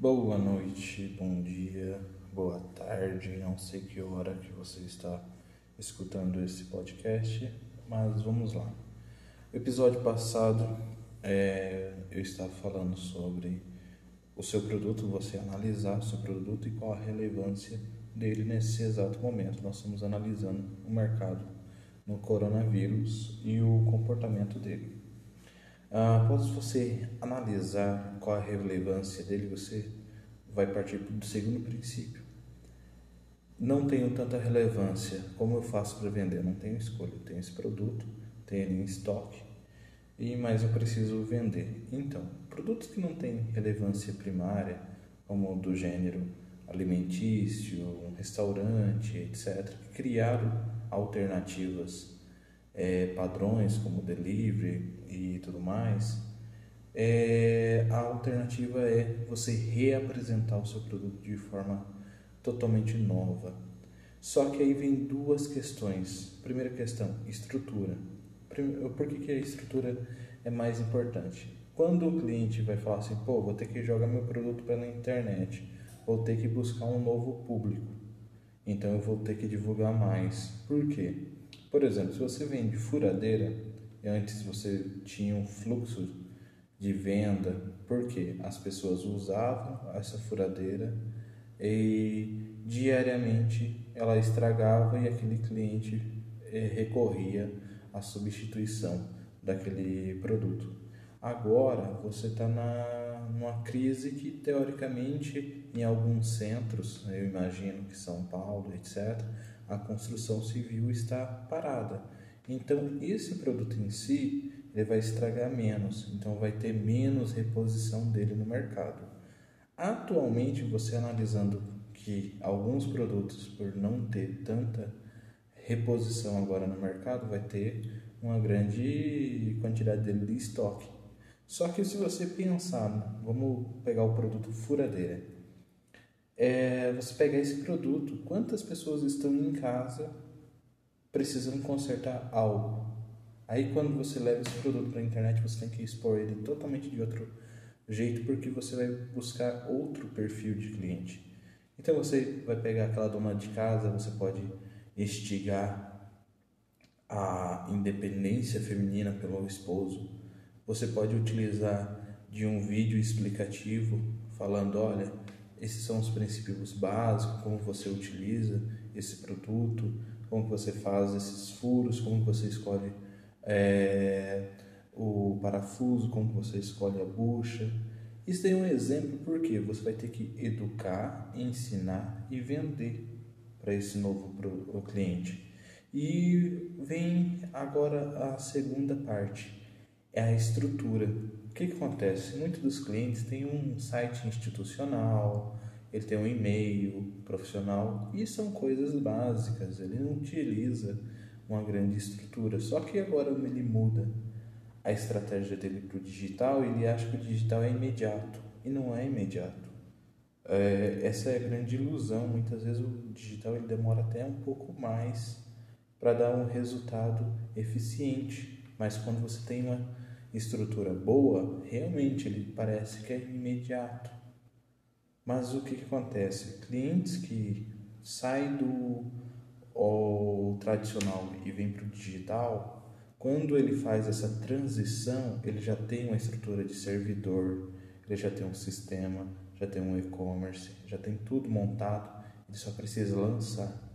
Boa noite, bom dia, boa tarde, não sei que hora que você está escutando esse podcast, mas vamos lá. No episódio passado é, eu estava falando sobre o seu produto, você analisar o seu produto e qual a relevância dele nesse exato momento. Nós estamos analisando o mercado no coronavírus e o comportamento dele. Ah, após você analisar qual a relevância dele, você vai partir do segundo princípio. Não tenho tanta relevância, como eu faço para vender? Não tenho escolha, eu tenho esse produto, tenho ele em estoque, e mas eu preciso vender. Então, produtos que não têm relevância primária, como do gênero alimentício, restaurante, etc., criaram alternativas é, padrões como delivery e tudo mais, é, a alternativa é você reapresentar o seu produto de forma totalmente nova. Só que aí vem duas questões. Primeira questão, estrutura. Por que, que a estrutura é mais importante? Quando o cliente vai falar assim, pô, vou ter que jogar meu produto pela internet, vou ter que buscar um novo público, então eu vou ter que divulgar mais. Por quê? Por exemplo, se você vende furadeira, antes você tinha um fluxo de venda, porque as pessoas usavam essa furadeira e diariamente ela estragava e aquele cliente eh, recorria à substituição daquele produto. Agora você está numa crise que teoricamente em alguns centros, eu imagino que São Paulo, etc., a construção civil está parada. Então, esse produto em si, ele vai estragar menos, então vai ter menos reposição dele no mercado. Atualmente, você analisando que alguns produtos, por não ter tanta reposição agora no mercado, vai ter uma grande quantidade dele de estoque. Só que se você pensar, vamos pegar o produto furadeira, é você pegar esse produto, quantas pessoas estão em casa precisando consertar algo? Aí quando você leva esse produto para a internet, você tem que expor ele totalmente de outro jeito, porque você vai buscar outro perfil de cliente. Então você vai pegar aquela dona de casa, você pode estigar a independência feminina pelo esposo. Você pode utilizar de um vídeo explicativo falando, olha, esses são os princípios básicos, como você utiliza esse produto, como você faz esses furos, como você escolhe é, o parafuso, como você escolhe a bucha. Isso é um exemplo porque você vai ter que educar, ensinar e vender para esse novo cliente. E vem agora a segunda parte, é a estrutura. Que, que acontece? Muitos dos clientes têm um site institucional, ele tem um e-mail profissional e são coisas básicas, ele não utiliza uma grande estrutura. Só que agora ele muda a estratégia dele para o digital, ele acha que o digital é imediato e não é imediato. É, essa é a grande ilusão. Muitas vezes o digital ele demora até um pouco mais para dar um resultado eficiente, mas quando você tem uma estrutura boa, realmente ele parece que é imediato. Mas o que, que acontece? Clientes que saem do o tradicional e vêm para o digital, quando ele faz essa transição, ele já tem uma estrutura de servidor, ele já tem um sistema, já tem um e-commerce, já tem tudo montado, ele só precisa lançar.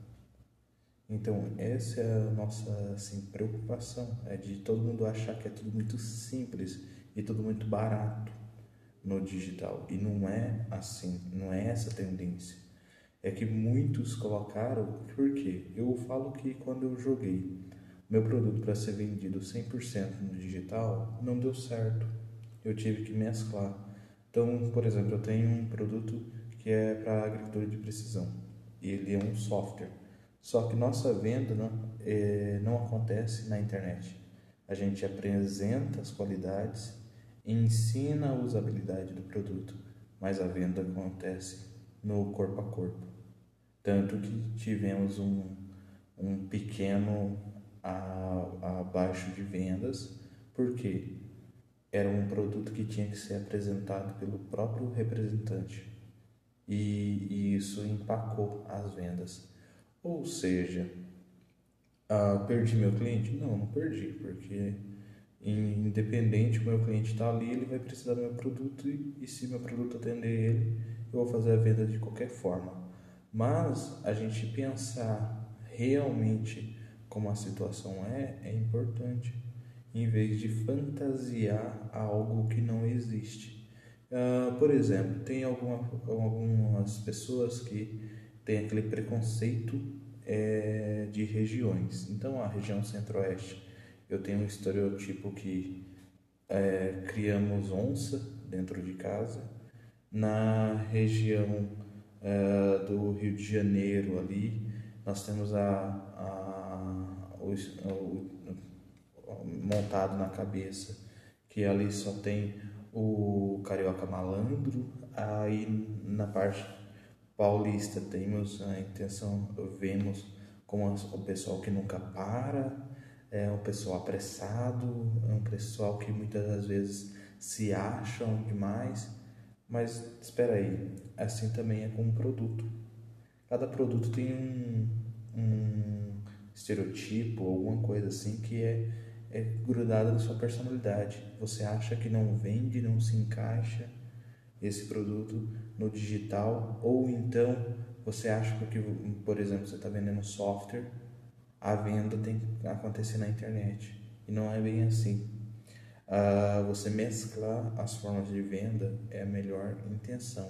Então, essa é a nossa assim, preocupação, é de todo mundo achar que é tudo muito simples e tudo muito barato no digital. E não é assim, não é essa tendência. É que muitos colocaram, porque eu falo que quando eu joguei meu produto para ser vendido 100% no digital, não deu certo. Eu tive que mesclar. Então, por exemplo, eu tenho um produto que é para agricultura de precisão. Ele é um software. Só que nossa venda não, é, não acontece na internet. A gente apresenta as qualidades ensina a usabilidade do produto, mas a venda acontece no corpo a corpo. Tanto que tivemos um, um pequeno abaixo de vendas, porque era um produto que tinha que ser apresentado pelo próprio representante. e, e isso empacou as vendas. Ou seja, ah, perdi meu cliente? Não, não perdi, porque independente o meu cliente está ali, ele vai precisar do meu produto e, e se meu produto atender ele, eu vou fazer a venda de qualquer forma. Mas a gente pensar realmente como a situação é, é importante, em vez de fantasiar algo que não existe. Uh, por exemplo, tem alguma, algumas pessoas que têm aquele preconceito é, de regiões. Então, a região centro-oeste eu tenho um estereotipo que é, criamos onça dentro de casa. Na região é, do Rio de Janeiro ali, nós temos a, a o, o, montado na cabeça que ali só tem o carioca malandro, aí na parte paulista temos a intenção, vemos como o pessoal que nunca para, é um pessoal apressado, é um pessoal que muitas das vezes se acham demais, mas espera aí, assim também é com um produto. Cada produto tem um, um estereotipo, alguma coisa assim que é, é grudada na sua personalidade. Você acha que não vende, não se encaixa esse produto no digital, ou então você acha que, por exemplo, você está vendendo software a venda tem que acontecer na internet. E não é bem assim. Uh, você mesclar as formas de venda é a melhor intenção.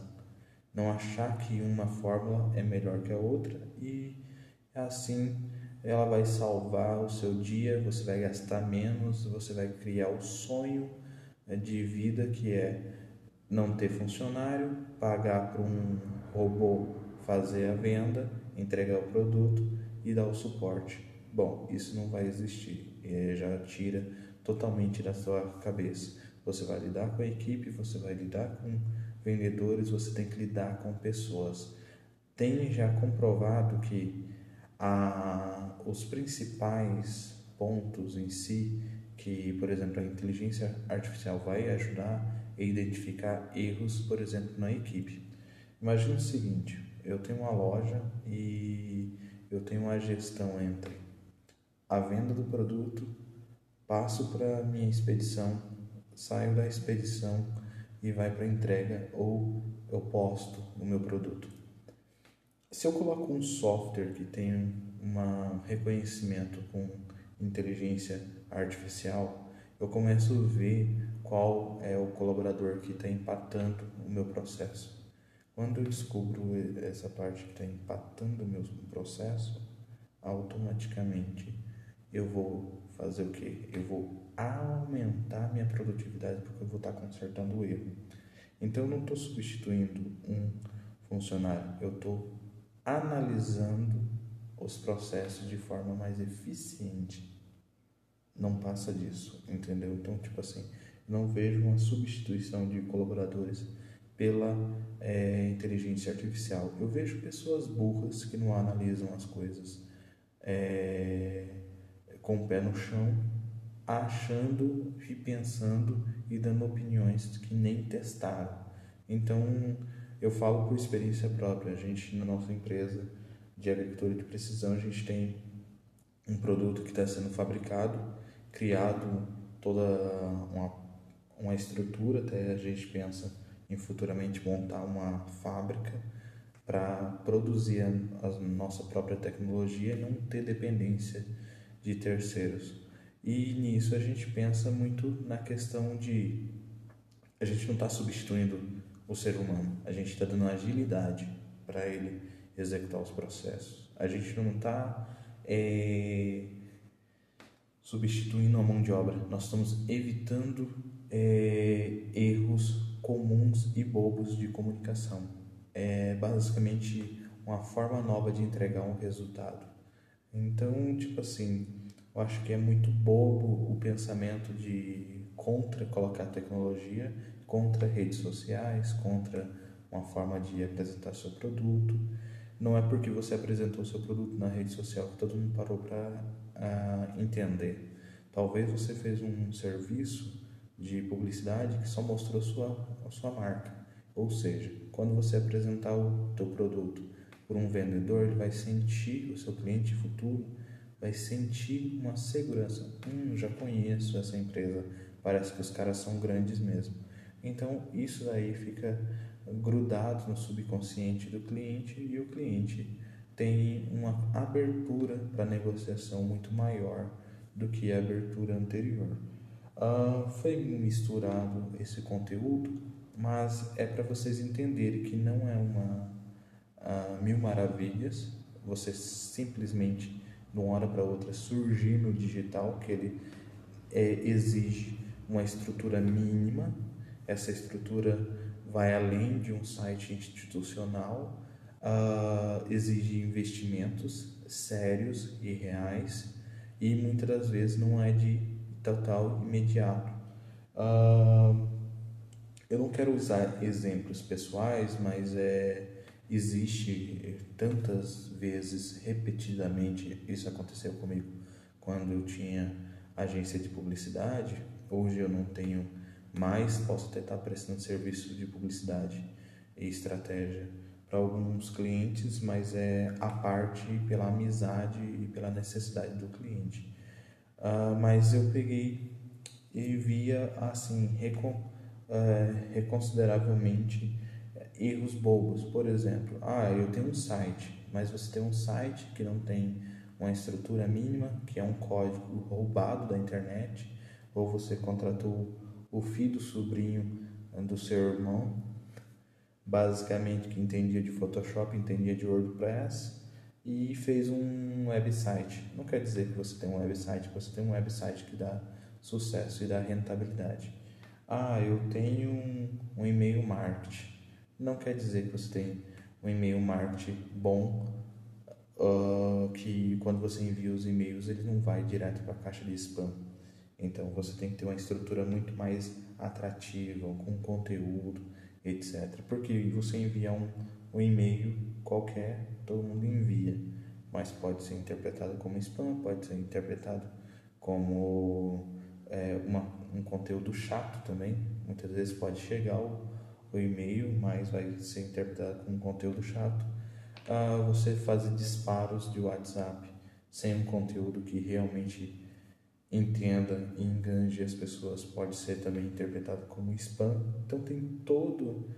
Não achar que uma fórmula é melhor que a outra e assim ela vai salvar o seu dia, você vai gastar menos, você vai criar o sonho né, de vida que é não ter funcionário, pagar para um robô fazer a venda, entregar o produto e dar o suporte. Bom, isso não vai existir, é, já tira totalmente da sua cabeça. Você vai lidar com a equipe, você vai lidar com vendedores, você tem que lidar com pessoas. Tem já comprovado que a, os principais pontos em si, que, por exemplo, a inteligência artificial vai ajudar a identificar erros, por exemplo, na equipe. Imagine o seguinte: eu tenho uma loja e eu tenho uma gestão entre a venda do produto, passo para minha expedição, saio da expedição e vai para entrega ou eu posto o meu produto. Se eu coloco um software que tem um reconhecimento com inteligência artificial, eu começo a ver qual é o colaborador que está impactando o meu processo. Quando eu descubro essa parte que está impactando o meu processo, automaticamente eu vou fazer o que? Eu vou aumentar minha produtividade porque eu vou estar consertando o erro. Então eu não estou substituindo um funcionário, eu estou analisando os processos de forma mais eficiente. Não passa disso, entendeu? Então, tipo assim, não vejo uma substituição de colaboradores pela é, inteligência artificial. Eu vejo pessoas burras que não analisam as coisas. É, com o pé no chão, achando e pensando e dando opiniões que nem testaram. Então, eu falo por experiência própria. A gente, na nossa empresa de agricultura de precisão, a gente tem um produto que está sendo fabricado, criado toda uma, uma estrutura, até a gente pensa em futuramente montar uma fábrica para produzir a, a nossa própria tecnologia e não ter dependência de terceiros. E nisso a gente pensa muito na questão de a gente não está substituindo o ser humano, a gente está dando agilidade para ele executar os processos. A gente não está é, substituindo a mão de obra, nós estamos evitando é, erros comuns e bobos de comunicação. É basicamente uma forma nova de entregar um resultado. Então, tipo assim, eu acho que é muito bobo o pensamento de contra colocar tecnologia, contra redes sociais, contra uma forma de apresentar seu produto. Não é porque você apresentou seu produto na rede social que todo mundo parou para entender. Talvez você fez um serviço de publicidade que só mostrou a sua, a sua marca Ou seja, quando você apresentar o teu produto por um vendedor, ele vai sentir, o seu cliente futuro vai sentir uma segurança. Hum, já conheço essa empresa, parece que os caras são grandes mesmo. Então, isso daí fica grudado no subconsciente do cliente e o cliente tem uma abertura para negociação muito maior do que a abertura anterior. Uh, foi misturado esse conteúdo, mas é para vocês entenderem que não é uma uh, mil maravilhas, você simplesmente de uma hora para outra surgir no digital, que ele é, exige uma estrutura mínima, essa estrutura vai além de um site institucional, uh, exige investimentos sérios e reais e muitas das vezes não é de total imediato. Uh, eu não quero usar exemplos pessoais, mas é, existe tantas vezes, repetidamente, isso aconteceu comigo quando eu tinha agência de publicidade. Hoje eu não tenho mais, posso até estar prestando serviço de publicidade e estratégia para alguns clientes, mas é a parte pela amizade e pela necessidade do cliente. Uh, mas eu peguei e via assim recon, uh, reconsideravelmente erros bobos. Por exemplo, ah, eu tenho um site, mas você tem um site que não tem uma estrutura mínima, que é um código roubado da internet, ou você contratou o filho do sobrinho do seu irmão basicamente que entendia de Photoshop, entendia de WordPress e fez um website. Não quer dizer que você tem um website, você tem um website que dá sucesso e dá rentabilidade. Ah, eu tenho um, um e-mail marketing. Não quer dizer que você tem um e-mail marketing bom, uh, que quando você envia os e-mails ele não vai direto para a caixa de spam. Então você tem que ter uma estrutura muito mais atrativa, com conteúdo etc. Porque você envia um, um e-mail qualquer, todo mundo envia, mas pode ser interpretado como spam, pode ser interpretado como é, uma, um conteúdo chato também. Muitas vezes pode chegar o, o e-mail, mas vai ser interpretado como conteúdo chato. Ah, você fazer disparos de WhatsApp sem um conteúdo que realmente entenda e enganje as pessoas pode ser também interpretado como spam. Então tem todo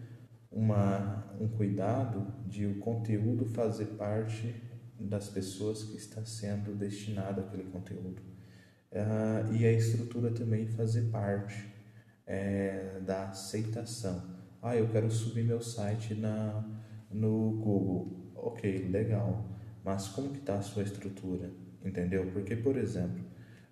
uma, um cuidado de o conteúdo fazer parte das pessoas que está sendo destinado aquele conteúdo. Uh, e a estrutura também fazer parte é, da aceitação. Ah, eu quero subir meu site na, no Google. Ok, legal. Mas como que está a sua estrutura? Entendeu? Porque, por exemplo,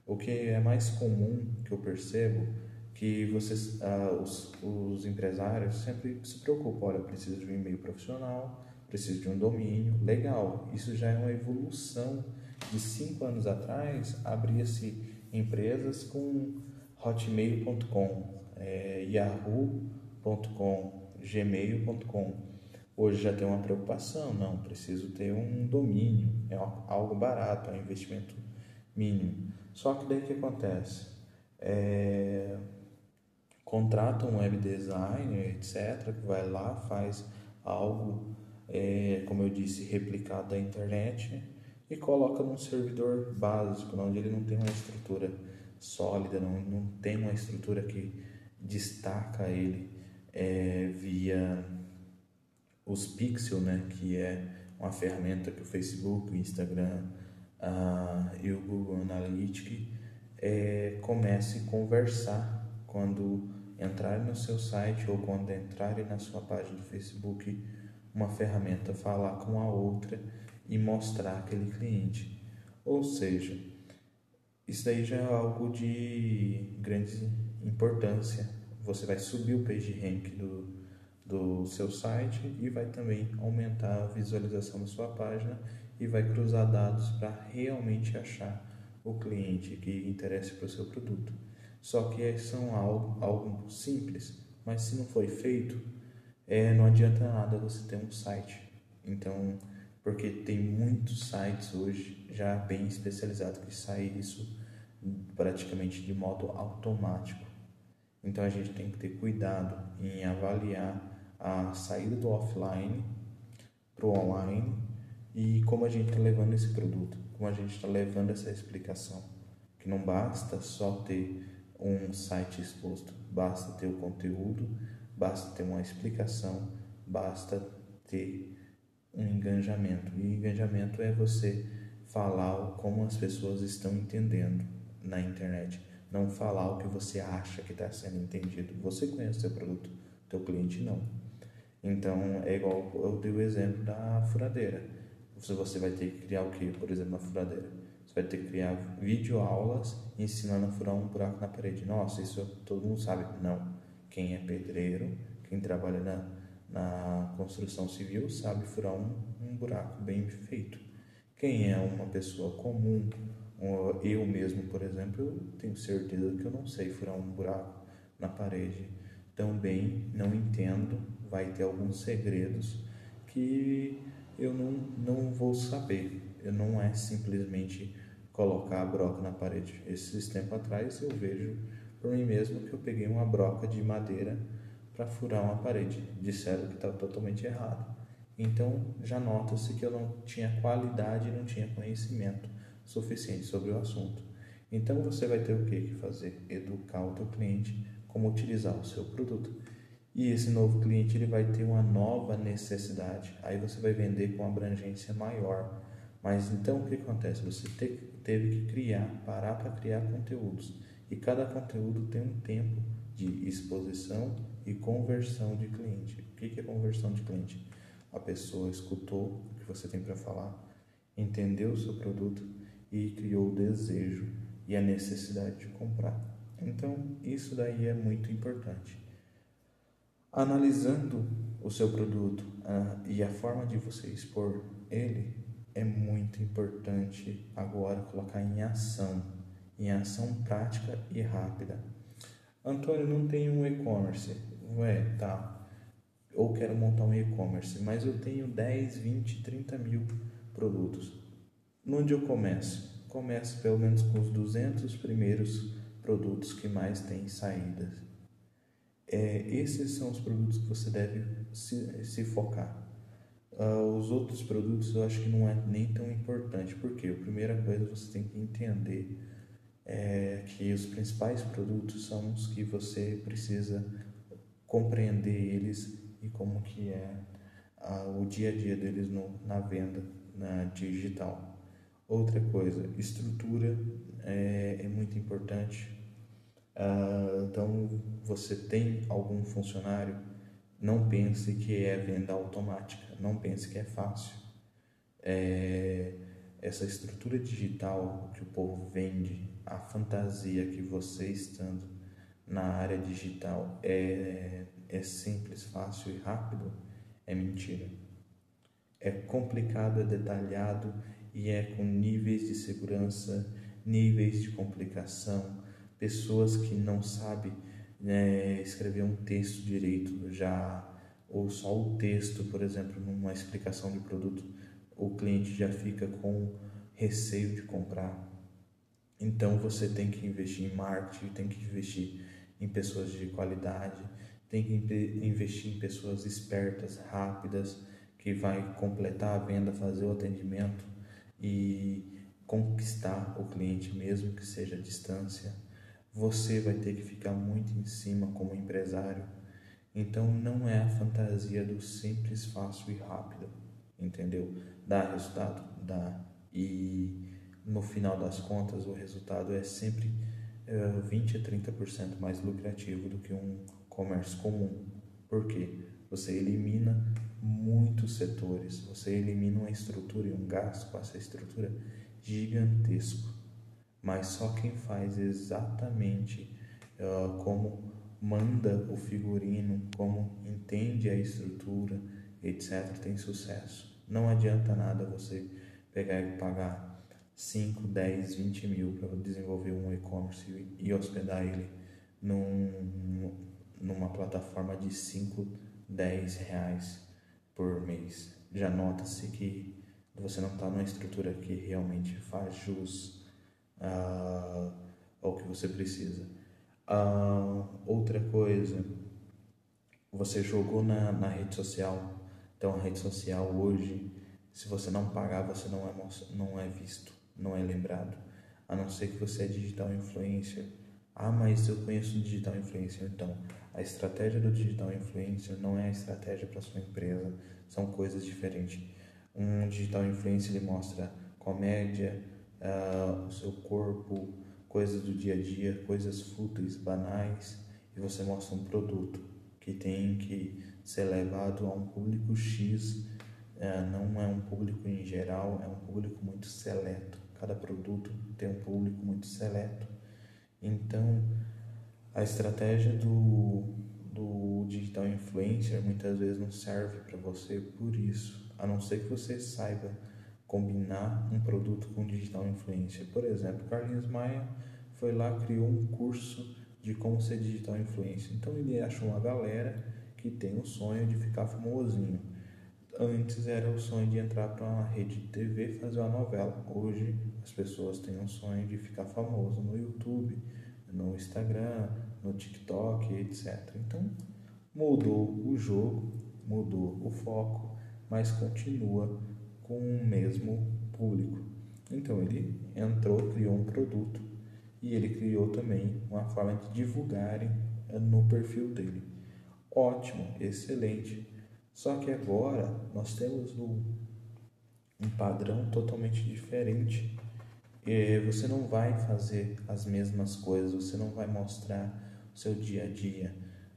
o que é mais comum que eu percebo que vocês, ah, os, os empresários sempre se preocupam, olha, preciso de um e-mail profissional, preciso de um domínio, legal. Isso já é uma evolução. De cinco anos atrás, abria-se empresas com hotmail.com, é, yahoo.com, gmail.com. Hoje já tem uma preocupação, não, preciso ter um domínio, é algo barato, é um investimento mínimo. Só que daí o que acontece? É, contrata um web designer, etc., que vai lá, faz algo, é, como eu disse, replicado da internet e coloca num servidor básico, onde ele não tem uma estrutura sólida, não, não tem uma estrutura que destaca ele é, via os pixels, né, que é uma ferramenta que o Facebook, o Instagram, uh, e o Google Analytics é, comece a conversar quando entrarem no seu site ou quando entrarem na sua página do Facebook, uma ferramenta falar com a outra e mostrar aquele cliente. Ou seja, isso daí já é algo de grande importância. Você vai subir o page rank do, do seu site e vai também aumentar a visualização da sua página e vai cruzar dados para realmente achar o cliente que interessa para o seu produto. Só que são algo, algo simples, mas se não foi feito, é, não adianta nada você ter um site. Então, porque tem muitos sites hoje já bem especializados que saem isso praticamente de modo automático. Então a gente tem que ter cuidado em avaliar a saída do offline para o online e como a gente está levando esse produto, como a gente está levando essa explicação. Que não basta só ter um site exposto, basta ter o conteúdo, basta ter uma explicação, basta ter um engajamento. E engajamento é você falar como as pessoas estão entendendo na internet, não falar o que você acha que está sendo entendido. Você conhece o seu produto, teu cliente não. Então é igual eu dei o exemplo da furadeira. Você vai ter que criar o que, por exemplo, na furadeira? Você vai ter que criar videoaulas ensinando a furar um buraco na parede. Nossa, isso todo mundo sabe. Não. Quem é pedreiro, quem trabalha na, na construção civil, sabe furar um, um buraco bem feito. Quem é uma pessoa comum, eu mesmo, por exemplo, eu tenho certeza que eu não sei furar um buraco na parede. Também não entendo, vai ter alguns segredos que eu não, não vou saber. Eu não é simplesmente colocar a broca na parede. Esses tempos atrás eu vejo por mim mesmo que eu peguei uma broca de madeira para furar uma parede. Disseram que estava totalmente errado. Então já nota-se que eu não tinha qualidade não tinha conhecimento suficiente sobre o assunto. Então você vai ter o que fazer? Educar o teu cliente como utilizar o seu produto. E esse novo cliente ele vai ter uma nova necessidade. Aí você vai vender com abrangência maior. Mas então o que acontece? Você teve que criar, parar para criar conteúdos. E cada conteúdo tem um tempo de exposição e conversão de cliente. O que é conversão de cliente? A pessoa escutou o que você tem para falar, entendeu o seu produto e criou o desejo e a necessidade de comprar. Então, isso daí é muito importante. Analisando o seu produto uh, e a forma de você expor ele, é muito importante agora colocar em ação, em ação prática e rápida. Antônio, não tem um e-commerce. Ué, tá. Ou quero montar um e-commerce, mas eu tenho 10, 20, 30 mil produtos. Onde eu começo? Começo pelo menos com os 200 primeiros produtos que mais têm saídas. É, esses são os produtos que você deve se, se focar. Uh, os outros produtos eu acho que não é nem tão importante, porque a primeira coisa você tem que entender é que os principais produtos são os que você precisa compreender eles e como que é uh, o dia a dia deles no, na venda na digital. Outra coisa, estrutura é, é muito importante. Uh, então, você tem algum funcionário, não pense que é venda automática, não pense que é fácil. É, essa estrutura digital que o povo vende, a fantasia que você estando na área digital é, é simples, fácil e rápido, é mentira. É complicado, é detalhado e é com níveis de segurança, níveis de complicação, pessoas que não sabem né, escrever um texto direito já ou só o texto, por exemplo, numa explicação de produto, o cliente já fica com receio de comprar. Então você tem que investir em marketing, tem que investir em pessoas de qualidade, tem que investir em pessoas espertas, rápidas, que vai completar a venda, fazer o atendimento e conquistar o cliente, mesmo que seja à distância, você vai ter que ficar muito em cima como empresário. Então não é a fantasia do simples, fácil e rápido, entendeu? Dá resultado, dá. E no final das contas o resultado é sempre uh, 20 a 30% mais lucrativo do que um comércio comum. Por quê? Você elimina muitos setores, você elimina uma estrutura e um gasto com essa estrutura gigantesco. Mas só quem faz exatamente uh, como manda o figurino, como entende a estrutura, etc., tem sucesso. Não adianta nada você pegar e pagar 5, 10, 20 mil para desenvolver um e-commerce e hospedar ele num, numa plataforma de 5, 10 reais por mês. Já nota-se que você não está numa estrutura que realmente faz jus uh, ao que você precisa. Uh, outra coisa, você jogou na, na rede social. Então a rede social hoje, se você não pagar, você não é, não é visto, não é lembrado. A não ser que você é digital influencer. Ah, mas eu conheço digital influencer. Então, a estratégia do digital influencer não é a estratégia para sua empresa. São coisas diferentes. Um digital influencer ele mostra comédia, uh, o seu corpo, coisas do dia a dia, coisas fúteis, banais, e você mostra um produto que tem que ser levado a um público X, uh, não é um público em geral, é um público muito seleto. Cada produto tem um público muito seleto. Então, a estratégia do, do digital influencer muitas vezes não serve para você por isso, a não ser que você saiba combinar um produto com digital influencer. Por exemplo, Carlinhos Maia foi lá criou um curso de como ser digital influencer. Então ele achou uma galera que tem o sonho de ficar famosinho. Antes era o sonho de entrar para uma rede de TV fazer uma novela. Hoje as pessoas têm o sonho de ficar famoso no YouTube, no Instagram, no TikTok, etc. Então mudou o jogo, mudou o foco, mas continua com o mesmo público. Então ele entrou, criou um produto e ele criou também uma forma de divulgarem eh, no perfil dele. Ótimo, excelente. Só que agora nós temos um, um padrão totalmente diferente. E você não vai fazer as mesmas coisas, você não vai mostrar o seu dia a dia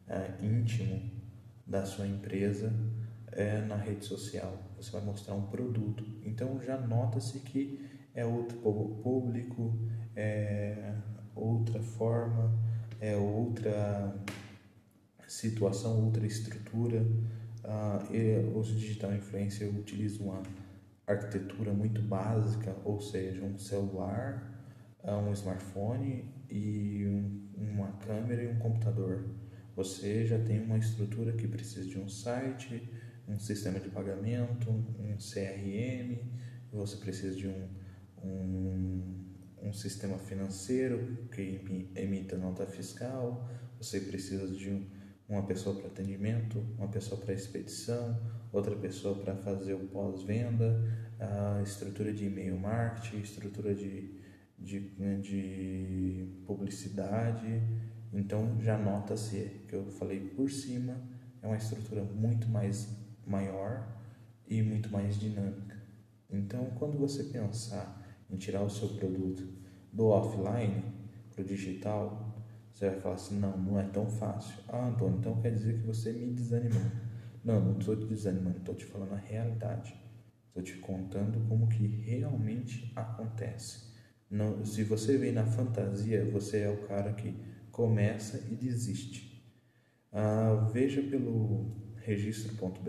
uh, íntimo da sua empresa na rede social, você vai mostrar um produto. Então já nota-se que é outro público, é outra forma, é outra situação, outra estrutura. Ah, os digital influencers utilizam uma arquitetura muito básica, ou seja, um celular, ah, um smartphone e um, uma câmera e um computador. Você já tem uma estrutura que precisa de um site, um sistema de pagamento, um CRM, você precisa de um, um, um sistema financeiro que emita nota fiscal, você precisa de um, uma pessoa para atendimento, uma pessoa para expedição, outra pessoa para fazer o pós-venda, a estrutura de e-mail marketing, estrutura de, de, de publicidade. Então já nota-se que eu falei por cima, é uma estrutura muito mais maior e muito mais dinâmica. Então, quando você pensar em tirar o seu produto do offline para o digital, você vai falar assim: não, não é tão fácil. Ah, Antônio, então quer dizer que você me desanimou. Não, não estou te desanimando, estou te falando a realidade. Estou te contando como que realmente acontece. Não, se você vem na fantasia, você é o cara que começa e desiste. Ah, veja pelo registro.br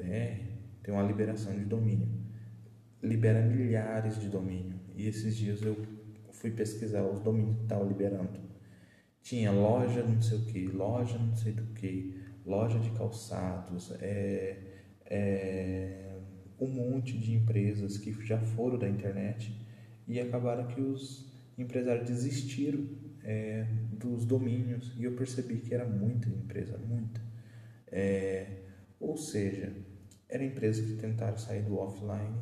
tem uma liberação de domínio. Libera milhares de domínio. E esses dias eu fui pesquisar os domínios que estavam liberando. Tinha loja não sei o que, loja não sei do que, loja de calçados, é, é, um monte de empresas que já foram da internet e acabaram que os empresários desistiram é, dos domínios e eu percebi que era muita empresa, muita. É, ou seja, eram empresas que tentaram sair do offline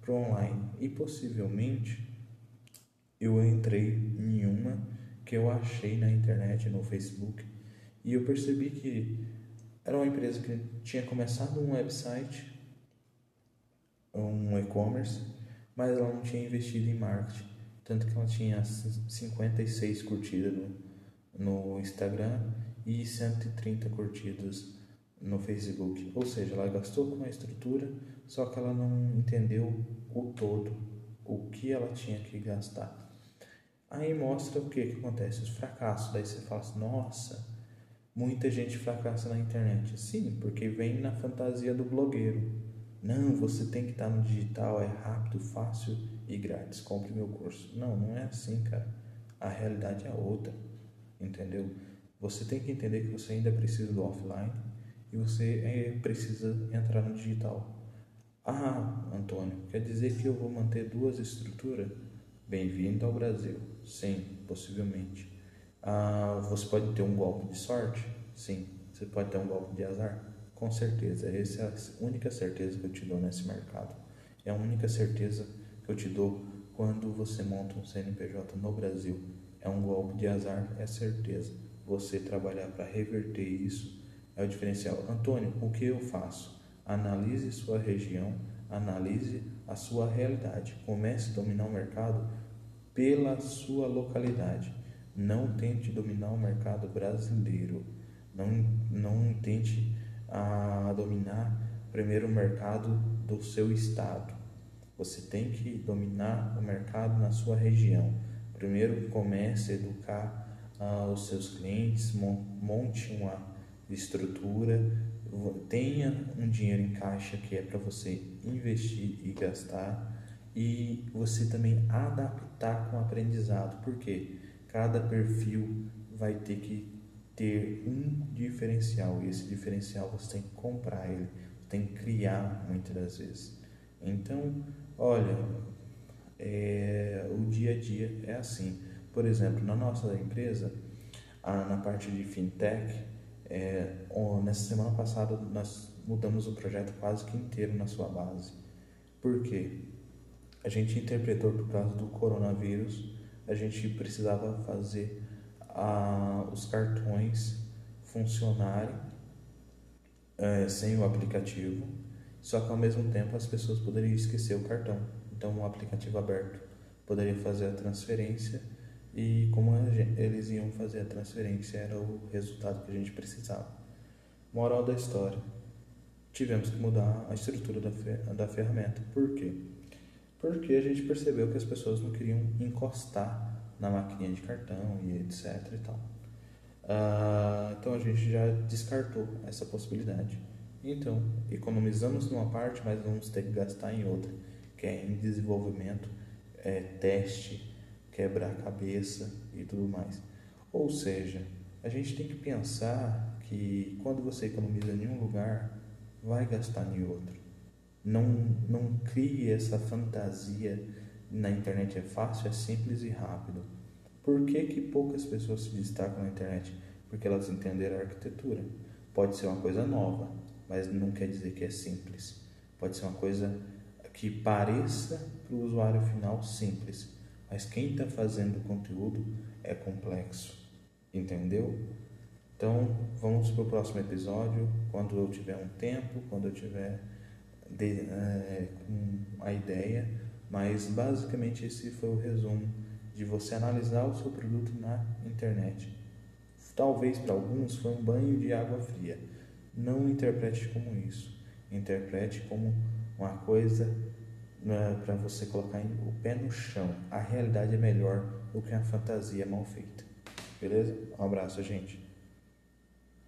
para o online. E possivelmente eu entrei em uma que eu achei na internet, no Facebook, e eu percebi que era uma empresa que tinha começado um website, um e-commerce, mas ela não tinha investido em marketing, tanto que ela tinha 56 curtidas no, no Instagram e 130 curtidas no Facebook. Ou seja, ela gastou com uma estrutura, só que ela não entendeu o todo, o que ela tinha que gastar. Aí mostra o que, que acontece, os fracassos. Daí você fala assim, nossa, muita gente fracassa na internet. Sim, porque vem na fantasia do blogueiro. Não, você tem que estar no digital, é rápido, fácil e grátis. Compre meu curso. Não, não é assim, cara. A realidade é outra, entendeu? Você tem que entender que você ainda precisa do offline e você é, precisa entrar no digital. Ah, Antônio, quer dizer que eu vou manter duas estruturas? Bem-vindo ao Brasil. Sim, possivelmente. Ah, você pode ter um golpe de sorte? Sim. Você pode ter um golpe de azar? Com certeza, essa é a única certeza que eu te dou nesse mercado. É a única certeza que eu te dou quando você monta um CNPJ no Brasil. É um golpe de azar, é certeza. Você trabalhar para reverter isso é o diferencial. Antônio, o que eu faço? Analise sua região, analise a sua realidade. Comece a dominar o mercado pela sua localidade. Não tente dominar o mercado brasileiro. Não, não tente a dominar primeiro o mercado do seu estado. Você tem que dominar o mercado na sua região. Primeiro comece a educar uh, os seus clientes, monte uma estrutura, tenha um dinheiro em caixa que é para você investir e gastar e você também adaptar com o aprendizado, porque cada perfil vai ter que ter um diferencial e esse diferencial você tem que comprar ele, tem que criar muitas das vezes. Então, olha, é, o dia a dia é assim. Por exemplo, na nossa empresa, na parte de fintech, é, nessa semana passada nós mudamos o projeto quase que inteiro na sua base. Por quê? A gente interpretou por causa do coronavírus, a gente precisava fazer os cartões funcionarem é, sem o aplicativo, só que ao mesmo tempo as pessoas poderiam esquecer o cartão. Então, o um aplicativo aberto poderia fazer a transferência e como eles iam fazer a transferência era o resultado que a gente precisava. Moral da história: tivemos que mudar a estrutura da, da ferramenta. Por quê? Porque a gente percebeu que as pessoas não queriam encostar na maquininha de cartão e etc e tal. Uh, então a gente já descartou essa possibilidade. Então, economizamos numa parte, mas vamos ter que gastar em outra, que é em desenvolvimento, é, teste, quebrar a cabeça e tudo mais. Ou seja, a gente tem que pensar que quando você economiza em um lugar, vai gastar em outro. Não, não crie essa fantasia na internet é fácil, é simples e rápido. Por que, que poucas pessoas se destacam na internet? Porque elas entenderam a arquitetura. Pode ser uma coisa nova, mas não quer dizer que é simples. Pode ser uma coisa que pareça para o usuário final simples, mas quem está fazendo o conteúdo é complexo, entendeu? Então vamos para o próximo episódio, quando eu tiver um tempo, quando eu tiver de, é, a ideia mas basicamente esse foi o resumo de você analisar o seu produto na internet. Talvez para alguns foi um banho de água fria. Não interprete como isso. Interprete como uma coisa para você colocar o pé no chão. A realidade é melhor do que a fantasia mal feita. Beleza? Um abraço, gente.